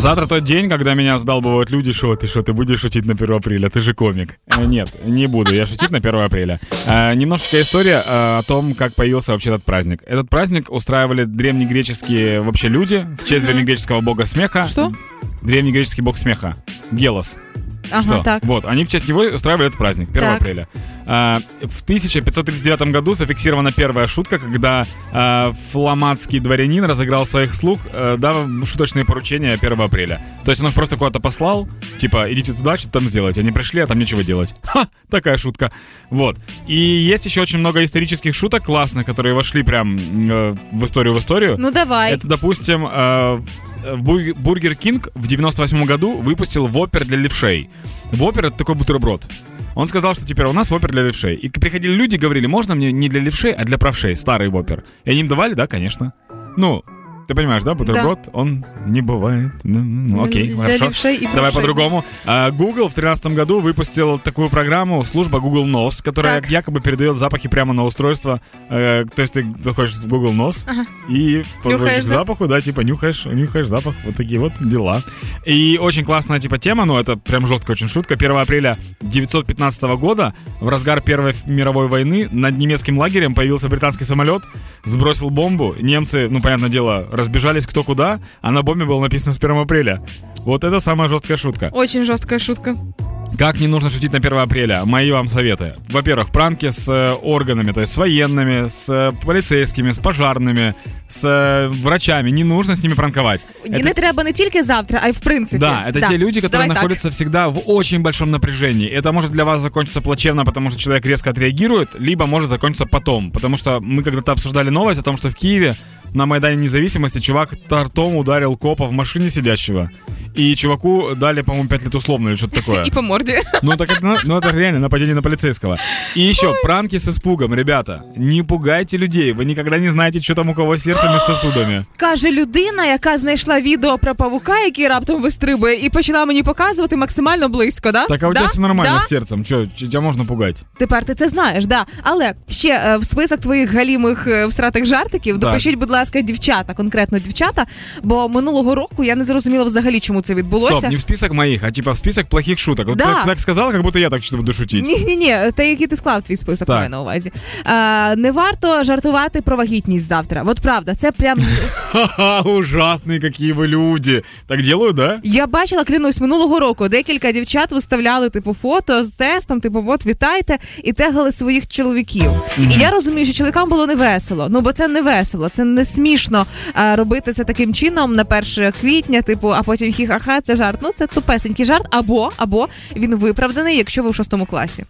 Завтра тот день, когда меня сдалбывают люди, что ты, что ты будешь шутить на 1 апреля, ты же комик. Э, нет, не буду я шутить на 1 апреля. Э, немножечко история э, о том, как появился вообще этот праздник. Этот праздник устраивали древнегреческие вообще люди в честь древнегреческого бога смеха. Что? Древнегреческий бог смеха. Гелос. Ага, Что? так. Вот, они в честь него устраивали этот праздник, 1 Так. апреля. А, в 1539 году зафиксирована первая шутка, когда а, фламандский дворянин разыграл своих слуг, а, дав шуточные поручения 1 апреля. То есть он их просто куда-то послал, типа, идите туда, что там сделать. Они пришли, а там нечего делать. Ха, такая шутка. Вот. И есть еще очень много исторических шуток классных, которые вошли прям э, в историю в историю. Ну давай. Это, допустим, э, Burger King в 98 году выпустил вопер для левшей. Вопер это такой бутерброд. Он сказал, что теперь у нас вопер для левшей. И приходили люди, говорили, можно мне не для левшей, а для правшей, старый вопер. И они им давали, да, конечно. Ну, ты понимаешь, да, бутерброд, он не бывает. Ну, ну, окей, Для хорошо. Давай по-другому. А, Google в 2013 году выпустил такую программу, служба Google Nose, которая Так. якобы передает запахи прямо на устройство. Э, то есть ты заходишь в Google Nose Ага. и подходишь к да? запаху, да, типа нюхаешь, нюхаешь запах, вот такие вот дела. И очень классная типа тема, ну это прям жесткая очень шутка. 1 апреля 915 года, в разгар Первой мировой войны, над немецким лагерем появился британский самолет, сбросил бомбу. Немцы, ну понятное дело, разбежались кто куда, а на бомбе было написано с 1 апреля. Вот это самая жесткая шутка. Очень жесткая шутка. Как не нужно шутить на 1 апреля? Мои вам советы. Во-первых, пранки с э, органами, то есть с военными, с э, полицейскими, с пожарными, с э, врачами. Не нужно с ними пранковать. І Это- не треба не тільки завтра, а й в принципі. Да, это те люди, которые Давай так. находятся всегда в очень большом напряжении. Это может для вас закончиться плачевно, потому что человек резко отреагирует, либо может закончиться потом. Потому что мы когда-то обсуждали новость о том, что в Киеве на Майдане Независимости чувак тортом ударил копа в машине сидящего. И чуваку дали, по-моему, 5 лет условно или что-то такое. І по морді. Ну, так это, ну, это реально нападение на полицейского. И еще пранки с испугом, ребята. Не пугайте людей. Вы никогда не знаете, что там у кого с сердцем и с сосудами. Каже людина, яка знайшла відео про павука, який раптом вистрибує, і почала мені показувати максимально близько, да? Так а у да? тебя все нормально Да? с сердцем. Че, тебя можно пугать? Тепер ти це знаєш, да. Але ще е, в список твоїх галімих е, всратих жартиків Так. допишіть, будь ласка, дівчата, конкретно дівчата. Бо минулого року я не зрозуміла взагалі, чому це відбулося. Стоп, не в список моих, а типа в список плохих шуток. Вот Да. ты так сказала, как будто я так что-то буду шутить. Ні, ні, ні, те, який ти склав твій список, Так. маю на увазі. Е, не варто жартувати про вагітність завтра. От правда, це прям. Ха-ха, ужасные какие вы люди. Так делают, да? Я бачила, клянусь, минулого року декілька дівчат виставляли типу фото з тестом, типу, от вітайте, і тегали своїх чоловіків. І я розумію, що чоловікам було не весело. Ну бо це не весело, це не смішно е, робити це таким чином на 1 квітня, типу, а потім хі-ха-ха, це жарт. Ну це тупесенький жарт, або або він виправданий, якщо ви в шостому класі.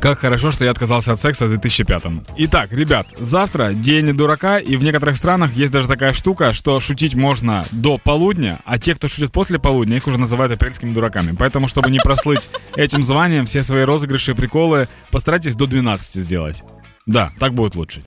Как хорошо, что я отказался от секса в 2005-м. Итак, ребят, завтра день дурака, и в некоторых странах есть даже такая штука, что шутить можно до полудня, а те, кто шутит после полудня, их уже называют апрельскими дураками. Поэтому, чтобы не прослыть этим званием, все свои розыгрыши и приколы постарайтесь до 12 сделать. Да, так будет лучше.